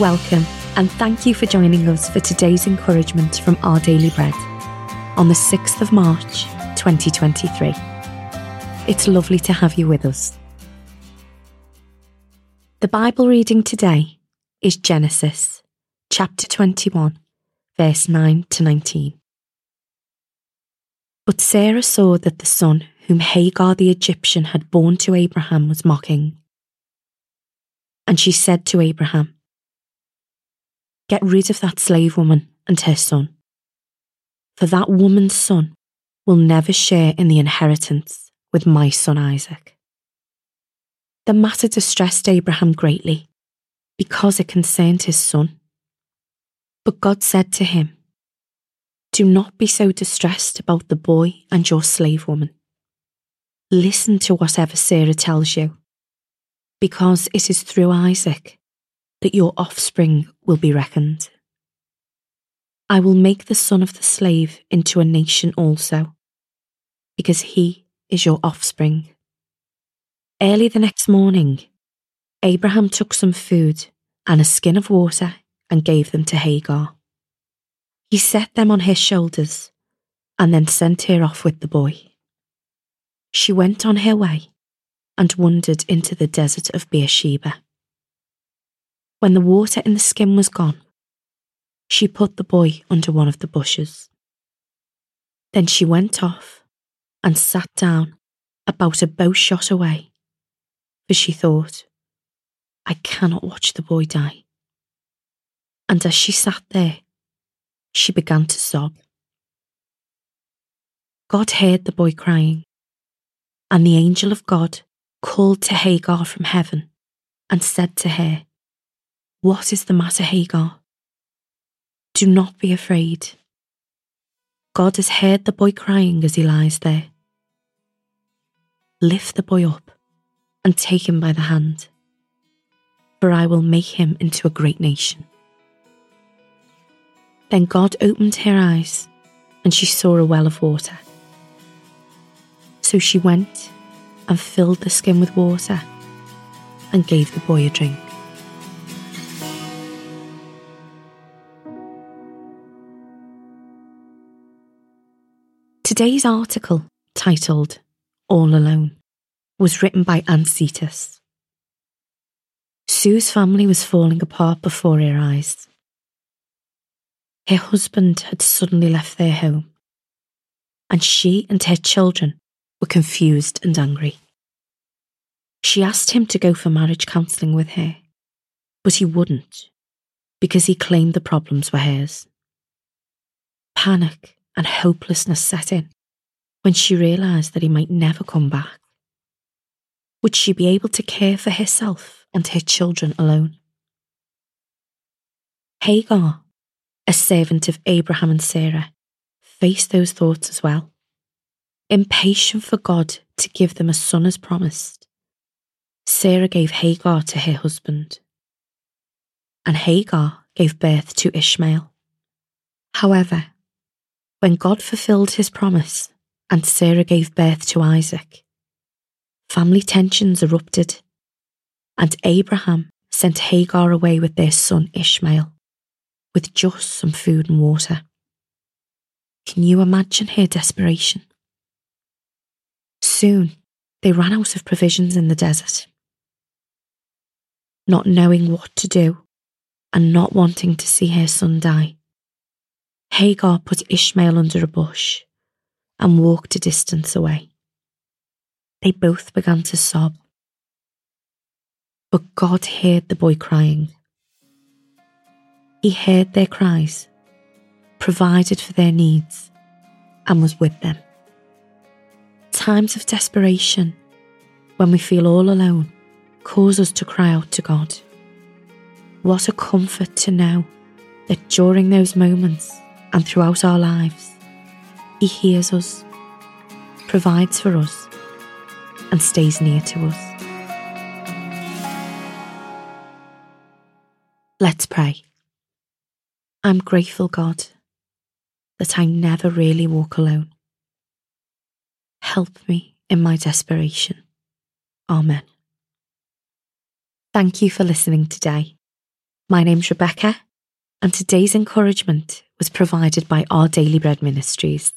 Welcome, and thank you for joining us for today's encouragement from Our Daily Bread on the 6th of March, 2023. It's lovely to have you with us. The Bible reading today is Genesis chapter 21, verse 9 to 19. But Sarah saw that the son whom Hagar the Egyptian had borne to Abraham was mocking. And she said to Abraham, Get rid of that slave woman and her son, for that woman's son will never share in the inheritance with my son Isaac. The matter distressed Abraham greatly because it concerned his son. But God said to him, Do not be so distressed about the boy and your slave woman. Listen to whatever Sarah tells you, because it is through Isaac that your offspring will be reckoned. I will make the son of the slave into a nation also, because he is your offspring. Early the next morning, Abraham took some food and a skin of water and gave them to Hagar. He set them on his shoulders and then sent her off with the boy. She went on her way and wandered into the desert of Beersheba. When the water in the skin was gone, she put the boy under one of the bushes. Then she went off and sat down about a bow shot away, for she thought, I cannot watch the boy die. And as she sat there, she began to sob. God heard the boy crying, and the angel of God called to Hagar from heaven and said to her, What is the matter, Hagar? Do not be afraid. God has heard the boy crying as he lies there. Lift the boy up and take him by the hand for I will make him into a great nation. Then God opened her eyes, and she saw a well of water. So she went and filled the skin with water and gave the boy a drink. Today's article, titled All Alone, was written by Anne Cetas. Sue's family was falling apart before her eyes. Her husband had suddenly left their home, and she and her children were confused and angry. She asked him to go for marriage counselling with her, but he wouldn't because he claimed the problems were hers. Panic and hopelessness set in when she realised that he might never come back. Would she be able to care for herself and her children alone. Hagar, a servant of Abraham and Sarah, faced those thoughts as well. Impatient for God to give them a son as promised, Sarah gave Hagar to her husband, and Hagar gave birth to Ishmael. However, when God fulfilled his promise and Sarah gave birth to Isaac, family tensions erupted and Abraham sent Hagar away with their son Ishmael, with just some food and water. Can you imagine her desperation? Soon they ran out of provisions in the desert. Not knowing what to do and not wanting to see her son die, Hagar put Ishmael under a bush and walked a distance away. They both began to sob but God heard the boy crying. He heard their cries, provided for their needs, and was with them. Times of desperation, when we feel all alone, cause us to cry out to God. What a comfort to know that during those moments and throughout our lives, He hears us, provides for us, and stays near to us. Let's pray. I'm grateful, God, that I never really walk alone. Help me in my desperation. Amen. Thank you for listening today. My name's Rebecca, and today's encouragement was provided by Our Daily Bread Ministries.